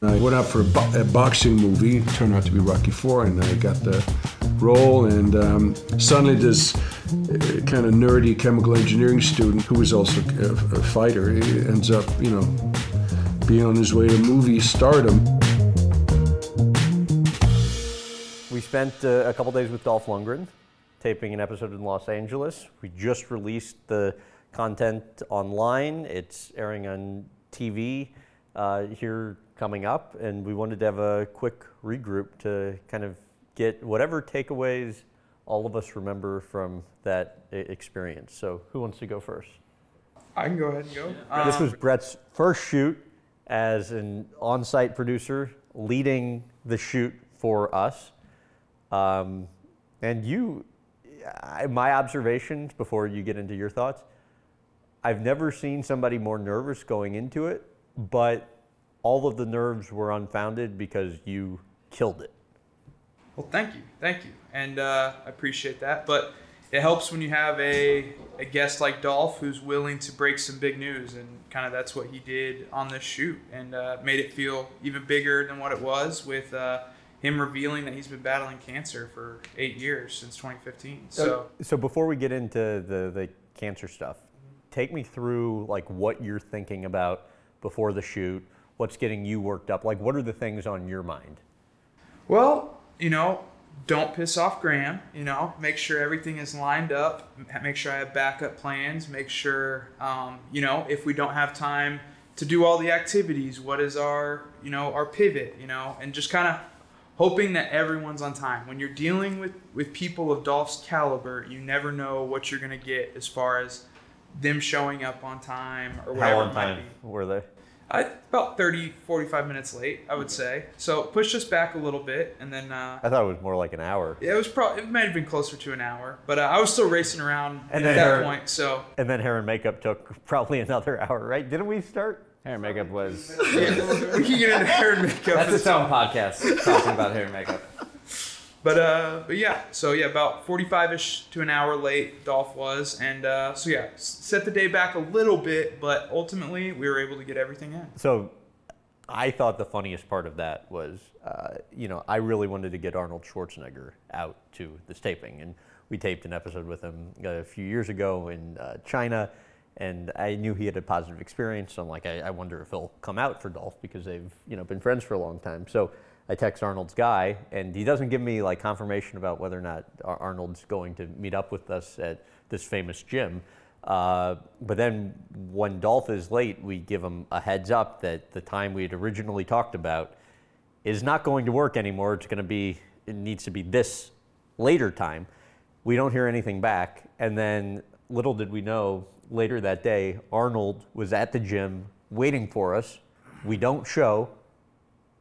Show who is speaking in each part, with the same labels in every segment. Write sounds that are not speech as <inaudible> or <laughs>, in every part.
Speaker 1: I went out for a, bo- a boxing movie. It turned out to be Rocky Four, and I got the role. And um, suddenly, this uh, kind of nerdy chemical engineering student, who was also a, a fighter, ends up, you know, being on his way to movie stardom.
Speaker 2: We spent uh, a couple days with Dolph Lundgren taping an episode in Los Angeles. We just released the content online. It's airing on TV uh, here coming up, and we wanted to have a quick regroup to kind of get whatever takeaways all of us remember from that experience. So, who wants to go first?
Speaker 3: I can go ahead and go.
Speaker 2: this
Speaker 3: Um,
Speaker 2: was Brett's first shoot as an on site producer, leading the shoot for us. Um, and you, I, my observations before you get into your thoughts, I've never seen somebody more nervous going into it, but all of the nerves were unfounded because you killed it.
Speaker 3: Well, thank you, thank you, and uh, I appreciate that. But it helps when you have a, a guest like Dolph who's willing to break some big news, and kind of that's what he did on this shoot, and uh, made it feel even bigger than what it was with uh, him revealing that he's been battling cancer for eight years since 2015. So.
Speaker 2: so before we get into the, the cancer stuff, take me through like what you're thinking about before the shoot. What's getting you worked up? Like, what are the things on your mind?
Speaker 3: Well, you know, don't piss off Graham. You know, make sure everything is lined up. Make sure I have backup plans. Make sure, um, you know, if we don't have time to do all the activities, what is our, you know, our pivot? You know, and just kind of hoping that everyone's on time. When you're dealing with with people of Dolph's caliber, you never know what you're gonna get as far as them showing up on time or whatever
Speaker 2: How
Speaker 3: it
Speaker 2: on time
Speaker 3: be.
Speaker 2: were they?
Speaker 3: I, about 30, 45 minutes late, I would say. So pushed us back a little bit, and then uh,
Speaker 2: I thought it was more like an hour.
Speaker 3: yeah, it was probably it might have been closer to an hour, but uh, I was still racing around
Speaker 2: And
Speaker 3: at that
Speaker 2: her-
Speaker 3: point. So
Speaker 2: And then hair and makeup took probably <laughs> another hour, right? Didn't we start?
Speaker 4: Hair and makeup was. <laughs>
Speaker 3: yeah, we can get into hair and makeup.
Speaker 4: That's its own podcast talking about hair and makeup.
Speaker 3: But uh, but yeah, so yeah, about forty-five ish to an hour late, Dolph was, and uh, so yeah, set the day back a little bit, but ultimately we were able to get everything in.
Speaker 2: So I thought the funniest part of that was, uh, you know, I really wanted to get Arnold Schwarzenegger out to this taping. And we taped an episode with him a few years ago in uh, China. And I knew he had a positive experience. So I'm like, I, I wonder if he'll come out for Dolph because they've, you know, been friends for a long time. So I text Arnold's guy, and he doesn't give me like confirmation about whether or not Arnold's going to meet up with us at this famous gym. Uh, but then when Dolph is late, we give him a heads up that the time we had originally talked about is not going to work anymore. It's going to be, it needs to be this later time. We don't hear anything back. And then little did we know, later that day, Arnold was at the gym waiting for us. We don't show.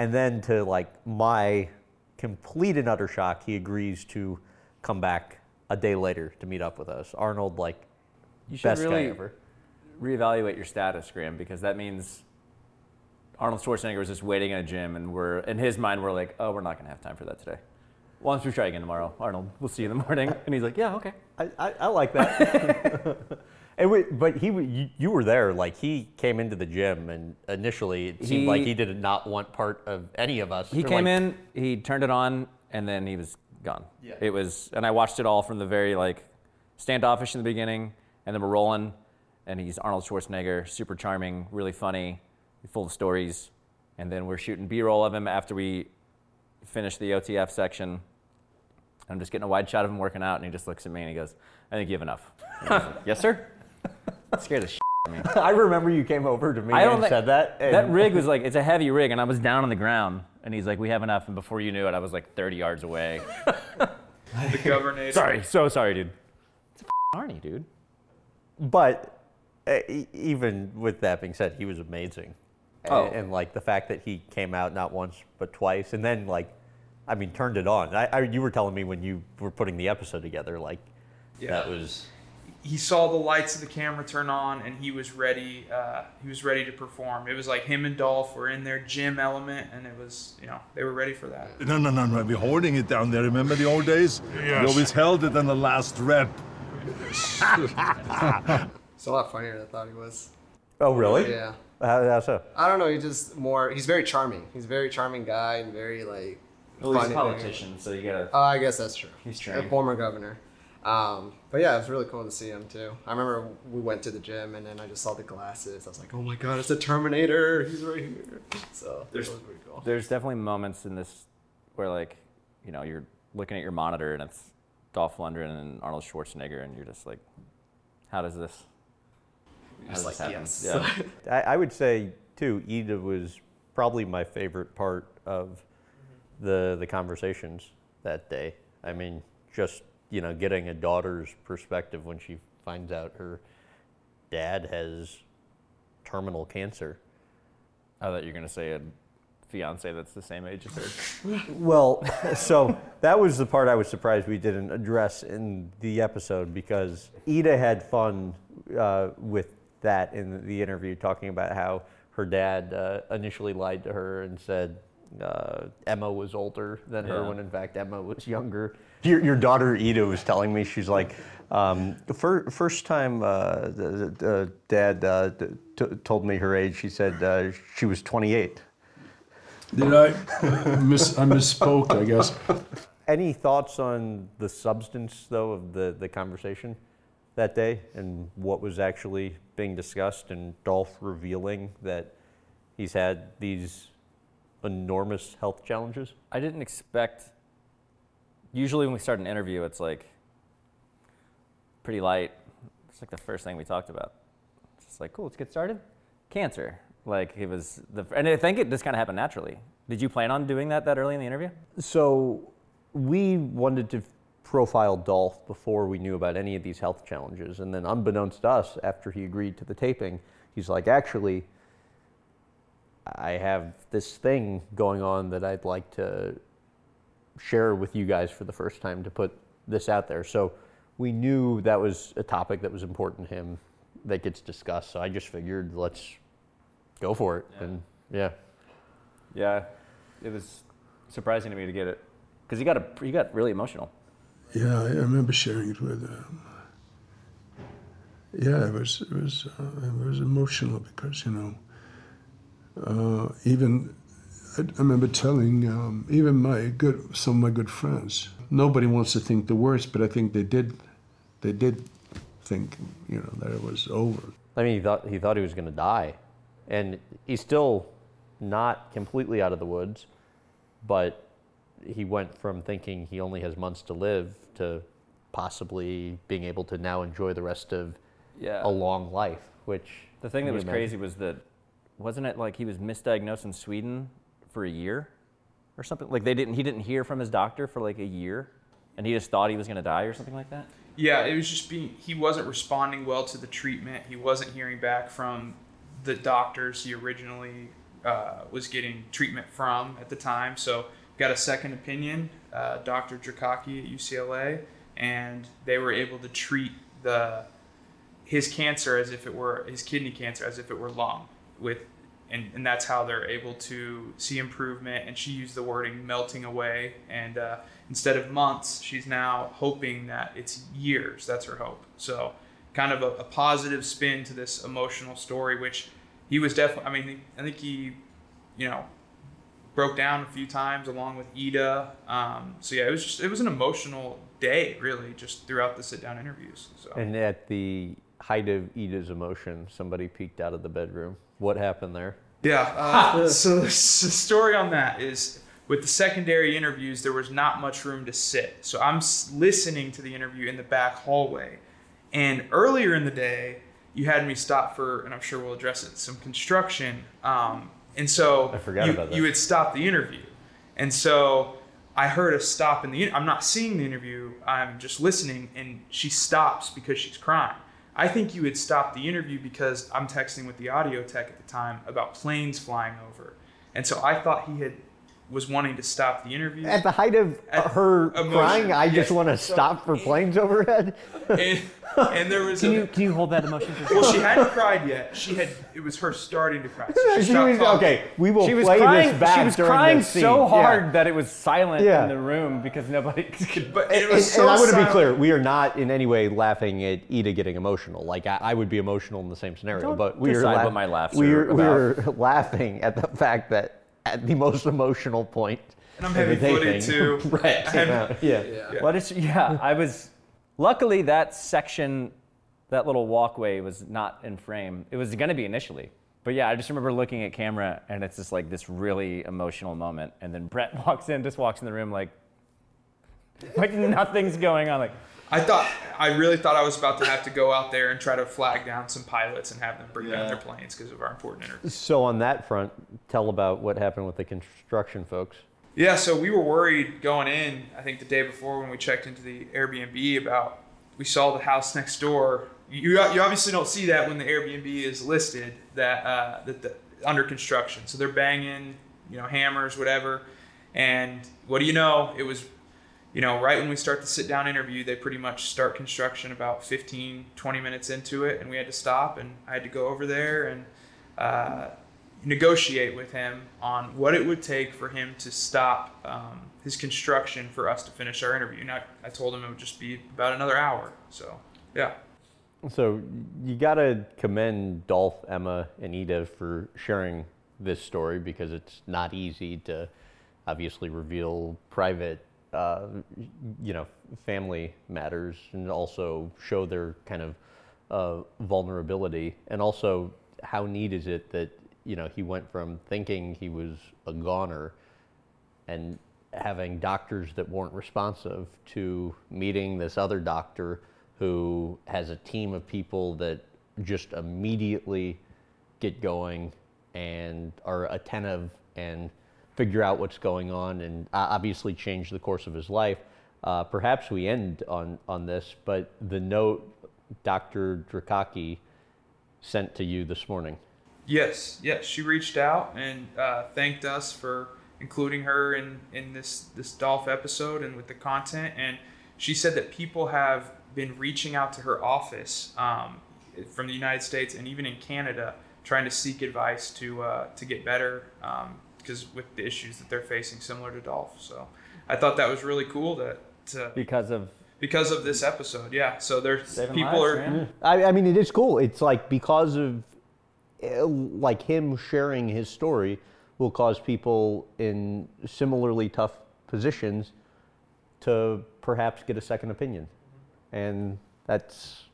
Speaker 2: And then to like my complete and utter shock, he agrees to come back a day later to meet up with us. Arnold, like,
Speaker 4: You should
Speaker 2: best
Speaker 4: really
Speaker 2: guy ever.
Speaker 4: reevaluate your status, Graham, because that means Arnold Schwarzenegger was just waiting in a gym, and we're in his mind we're like, oh, we're not gonna have time for that today. Why don't we try again tomorrow, Arnold? We'll see you in the morning. And he's like, yeah, okay.
Speaker 2: I, I, I like that. <laughs> and we, but he, you, you were there. Like he came into the gym, and initially it seemed
Speaker 4: He-
Speaker 2: like he did not want part of any of us.
Speaker 4: He
Speaker 2: Or,
Speaker 4: came
Speaker 2: like,
Speaker 4: in, he turned it on, and then he was gone. Yeah. It was, and I watched it all from the very like standoffish in the beginning, and then we're rolling, and he's Arnold Schwarzenegger, super charming, really funny, full of stories, and then we're shooting B-roll of him after we finish the OTF section. I'm just getting a wide shot of him working out, and he just looks at me and he goes, "I think you have enough." And I was like, yes, sir. That scared the shit out of me. <laughs>
Speaker 2: I remember you came over to me
Speaker 4: I don't
Speaker 2: and
Speaker 4: think-
Speaker 2: said that. and-
Speaker 4: That rig was <laughs> like, it's a heavy rig, and I was down on the ground, and he's like, we have enough, and before you knew it, I was like 30 yards away.
Speaker 3: The governor.
Speaker 4: sorry, so sorry, dude. It's a Arnie, dude.
Speaker 2: But uh, e- even with that being said, he was amazing. And,
Speaker 4: Oh.
Speaker 2: and like the fact that he came out not once but twice, and then like, I mean, turned it on. I, I you were telling me when you were putting the episode together, like
Speaker 3: Yeah.
Speaker 2: that was.
Speaker 3: He saw the lights of the camera turn on and he was ready uh, he was ready to perform it was like him and dolph were in their gym element and it was you know they were ready for that
Speaker 5: No, no, no, no. We're holding it down there. Remember the old days? yes. We always held it on the last rep. <laughs>
Speaker 6: It's a lot funnier than I thought he was.
Speaker 2: Oh really?
Speaker 6: Yeah.
Speaker 2: How, how so?
Speaker 6: I don't know. He's just more. He's very charming. He's a very charming guy and very like.
Speaker 4: Well, he's a politician, so you gotta.
Speaker 6: Oh, I guess that's true.
Speaker 4: He's
Speaker 6: a former governor. Um, but yeah, it was really cool to see him too. I remember we went to the gym and then I just saw the glasses. I was like, oh my god, it's the Terminator. He's right here. So
Speaker 4: There's-
Speaker 6: it was pretty cool.
Speaker 4: There's definitely moments in this where, like, you know, you're looking at your monitor and it's Dolph Lundgren and Arnold Schwarzenegger, and you're just like, how does this? How does
Speaker 6: Just
Speaker 4: this
Speaker 6: like,
Speaker 4: happen?
Speaker 6: yes.
Speaker 4: Yeah. <laughs>
Speaker 2: I, I would say too. Ida was probably my favorite part of the the conversations that day. I mean, just you know, getting a daughter's perspective when she finds out her dad has terminal cancer.
Speaker 4: I thought you were gonna say a fiance that's the same age as her. <laughs>
Speaker 2: Well, so that was the part I was surprised we didn't address in the episode because Ida had fun uh, with that in the interview, talking about how her dad uh, initially lied to her and said uh, Emma was older than her when in fact Emma was younger. Your, your daughter Ida was telling me she's like, um, the fir- first time uh, the, the, uh, dad uh, t- t- told me her age, she said uh, she was 28.
Speaker 1: Did I miss? I misspoke, I guess.
Speaker 2: Any thoughts on the substance, though, of the, the conversation that day and what was actually being discussed, and Dolph revealing that he's had these enormous health challenges?
Speaker 4: I didn't expect. Usually, when we start an interview, it's like pretty light. It's like the first thing we talked about. It's just like, cool, let's get started. Cancer. Like it was the, and I think it just kind of happened naturally. Did you plan on doing that that early in the interview?
Speaker 2: So, we wanted to profile Dolph before we knew about any of these health challenges. And then, unbeknownst to us, after he agreed to the taping, he's like, actually, I have this thing going on that I'd like to share with you guys for the first time to put this out there. So, we knew that was a topic that was important to him that gets discussed. So, I just figured, let's go for it. And yeah.
Speaker 4: Yeah, it was surprising to me to get it because you got a, you got really emotional.
Speaker 1: Yeah, I remember sharing it with. Um, yeah, it was it was uh, it was emotional because you know, uh, even I, I remember telling um, even my good some of my good friends. Nobody wants to think the worst, but I think they did. They did think you know that it was over.
Speaker 2: I mean, he thought he thought he was going to die, and he's still not completely out of the woods, but he went from thinking he only has months to live to possibly being able to now enjoy the rest of
Speaker 4: Yeah.
Speaker 2: a long life. Which
Speaker 4: The thing that was
Speaker 2: imagine?
Speaker 4: crazy was that wasn't it like he was misdiagnosed in Sweden for a year or something? Like they didn't he didn't hear from his doctor for like a year and he just thought he was going to die or something like that?
Speaker 3: Yeah, it was just being he wasn't responding well to the treatment. He wasn't hearing back from the doctors he originally uh, was getting treatment from at the time. So got a second opinion, uh, Dr. Drakaki at UCLA, and they were able to treat the his cancer as if it were his kidney cancer as if it were lung with and, and that's how they're able to see improvement. And she used the wording melting away. And uh, instead of months she's now hoping that it's years. That's her hope. So kind of a, a positive spin to this emotional story which he was definitely i mean i think he you know broke down a few times along with ida. Um, so yeah it was just it was an emotional day really just throughout the sit down interviews. So
Speaker 2: And at the height of Ida's emotion, somebody peeked out of the bedroom. What happened there?
Speaker 3: Yeah. Uh, so the story on that is with the secondary interviews, there was not much room to sit. So I'm listening to the interview in the back hallway. And earlier in the day, you had me stop for, and I'm sure we'll address it, some construction. Um, and so
Speaker 2: I forgot
Speaker 3: you,
Speaker 2: about that.
Speaker 3: you had stopped the interview. And so I heard a stop in the. I'm not seeing the interview. I'm just listening, and she stops because she's crying. I think you had stopped the interview because I'm texting with the audio tech at the time about planes flying over, and so I thought he had was wanting to stop the interview.
Speaker 2: At the height of
Speaker 3: At
Speaker 2: her
Speaker 3: emotion,
Speaker 2: crying, I just want to
Speaker 3: So-
Speaker 2: stop for planes overhead.
Speaker 3: and, and there was
Speaker 4: Can
Speaker 3: a,
Speaker 4: you can you hold that emotion for a
Speaker 3: well, she hadn't cried yet. She had. It was her starting to cry. So she <laughs>
Speaker 2: She was-
Speaker 3: talking.
Speaker 2: okay, we will
Speaker 4: She was
Speaker 2: play
Speaker 4: crying.
Speaker 2: this back
Speaker 4: She was
Speaker 2: during
Speaker 4: crying
Speaker 2: this scene.
Speaker 4: so
Speaker 2: Yeah.
Speaker 4: hard that it was silent
Speaker 2: Yeah.
Speaker 4: in the room because nobody. could-
Speaker 3: But it
Speaker 2: And,
Speaker 3: was so
Speaker 2: and I want to be clear, we are not in any way laughing at Ida getting emotional. Like I, I would be emotional in the same scenario,
Speaker 4: Don't
Speaker 2: but we are
Speaker 4: decide
Speaker 2: laugh-
Speaker 4: what my laughs
Speaker 2: we
Speaker 4: are
Speaker 2: are, we are <laughs> laughing at the fact that at the most emotional point.
Speaker 3: And I'm
Speaker 2: of
Speaker 3: heavy-footed, too. <laughs>
Speaker 2: right.
Speaker 3: I
Speaker 2: came. Yeah.
Speaker 6: Yeah.
Speaker 4: What is? Yeah, I was. Luckily, that section, that little walkway was not in frame. It was going to be initially, but yeah, I just remember looking at camera, and it's just like this really emotional moment, and then Brett <laughs> walks in, just walks in the room like, <laughs> like nothing's going on, like.
Speaker 3: I thought I really thought I was about to have to go out there and try to flag down some pilots and have them bring down their planes because of our important interview.
Speaker 2: So on that front, tell about what happened with the construction folks.
Speaker 3: Yeah, so we were worried going in. I think the day before when we checked into the Airbnb about we saw the house next door. You, you obviously don't see that when the Airbnb is listed that uh, that the, under construction. So they're banging, you know, hammers, whatever. And what do you know? It was, you know, right when we start the sit down interview, they pretty much start construction about 15, 20 minutes into it, and we had to stop, and I had to go over there and. Uh, negotiate with him on what it would take for him to stop um, his construction for us to finish our interview. And I, I told him it would just be about another hour. So, yeah.
Speaker 2: So you got to commend Dolph, Emma, and Ida for sharing this story because it's not easy to obviously reveal private, uh, you know, family matters and also show their kind of uh, vulnerability. And also, how neat is it that you know he went from thinking he was a goner and having doctors that weren't responsive to meeting this other doctor who has a team of people that just immediately get going and are attentive and figure out what's going on and uh, obviously change the course of his life. Uh, perhaps we end on, on this, but the note Dr. Drakaki sent to you this morning.
Speaker 3: Yes, yes. She reached out and uh, thanked us for including her in, in this, this Dolph episode and with the content. And she said that people have been reaching out to her office um, from the United States and even in Canada trying to seek advice to, uh, to get better because with the issues that they're facing similar to Dolph. So I thought that was really cool that to,
Speaker 4: Because of
Speaker 3: because of this episode. Yeah. So there's people
Speaker 4: lives,
Speaker 3: are
Speaker 4: man.
Speaker 2: I, I mean, it is cool. It's like because of uh, like him sharing his story will cause people in similarly tough positions to perhaps get a second opinion, and that's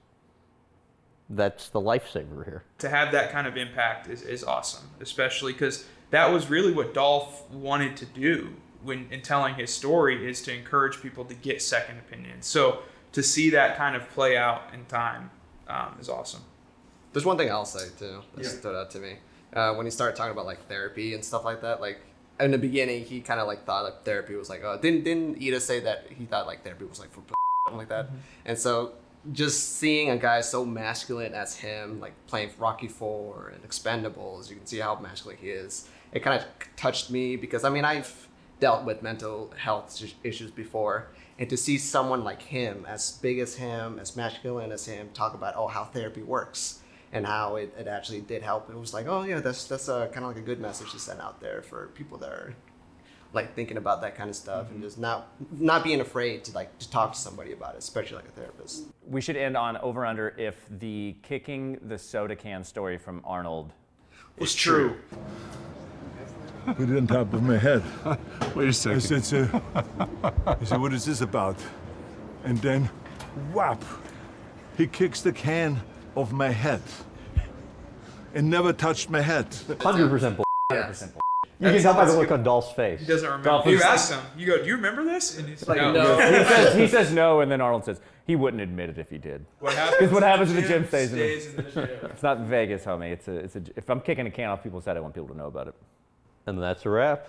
Speaker 2: that's the lifesaver here.
Speaker 3: to have that kind of impact is, is awesome, especially because that was really what Dolph wanted to do when in telling his story is to encourage people to get second opinions. So to see that kind of play out in time um, is awesome.
Speaker 6: There's one thing I'll say too that
Speaker 3: Yeah.
Speaker 6: stood out to me uh, when he started talking about like therapy and stuff like that. Like in the beginning, he kind of like thought like therapy was like, oh, didn't didn't Ida say that he thought like therapy was like for something like that? And so just seeing a guy so masculine as him, like playing Rocky Four and Expendables, you can see how masculine he is. It kind of touched me because I mean I've dealt with mental health issues before, and to see someone like him, as big as him, as masculine as him, talk about oh how therapy works and how it, it actually did help. It was like oh yeah, that's that's uh, a kind of like a good message to send out there for people that are like thinking about that kind of stuff and mm-hmm. just not not being afraid to like to talk to somebody about it, especially like a therapist.
Speaker 4: We should end on over under if the kicking the soda can story from Arnold.
Speaker 3: It's true.
Speaker 5: Put it on top of my head.
Speaker 1: Wait a
Speaker 5: I
Speaker 1: second.
Speaker 5: said, so, I said, what is this about? And then, whap, he kicks the can off my head. And never touched my head.
Speaker 2: Hundred percent.
Speaker 6: Yes.
Speaker 2: You can tell by the look on Dolph's face.
Speaker 3: He doesn't remember.
Speaker 4: Dolph
Speaker 3: You
Speaker 4: was-
Speaker 3: asked him. You go, do you remember this? And he's like, no.
Speaker 6: no.
Speaker 4: he, says, he says no, and then Arnold says he wouldn't admit it if he did.
Speaker 3: What happens?
Speaker 4: Because what happens
Speaker 3: in
Speaker 4: in the gym stays in the-
Speaker 3: stays in the gym. <laughs>
Speaker 4: It's not Vegas, homie. It's a, it's a. If I'm kicking a can off people's head, I want people to know about it.
Speaker 2: And that's a wrap.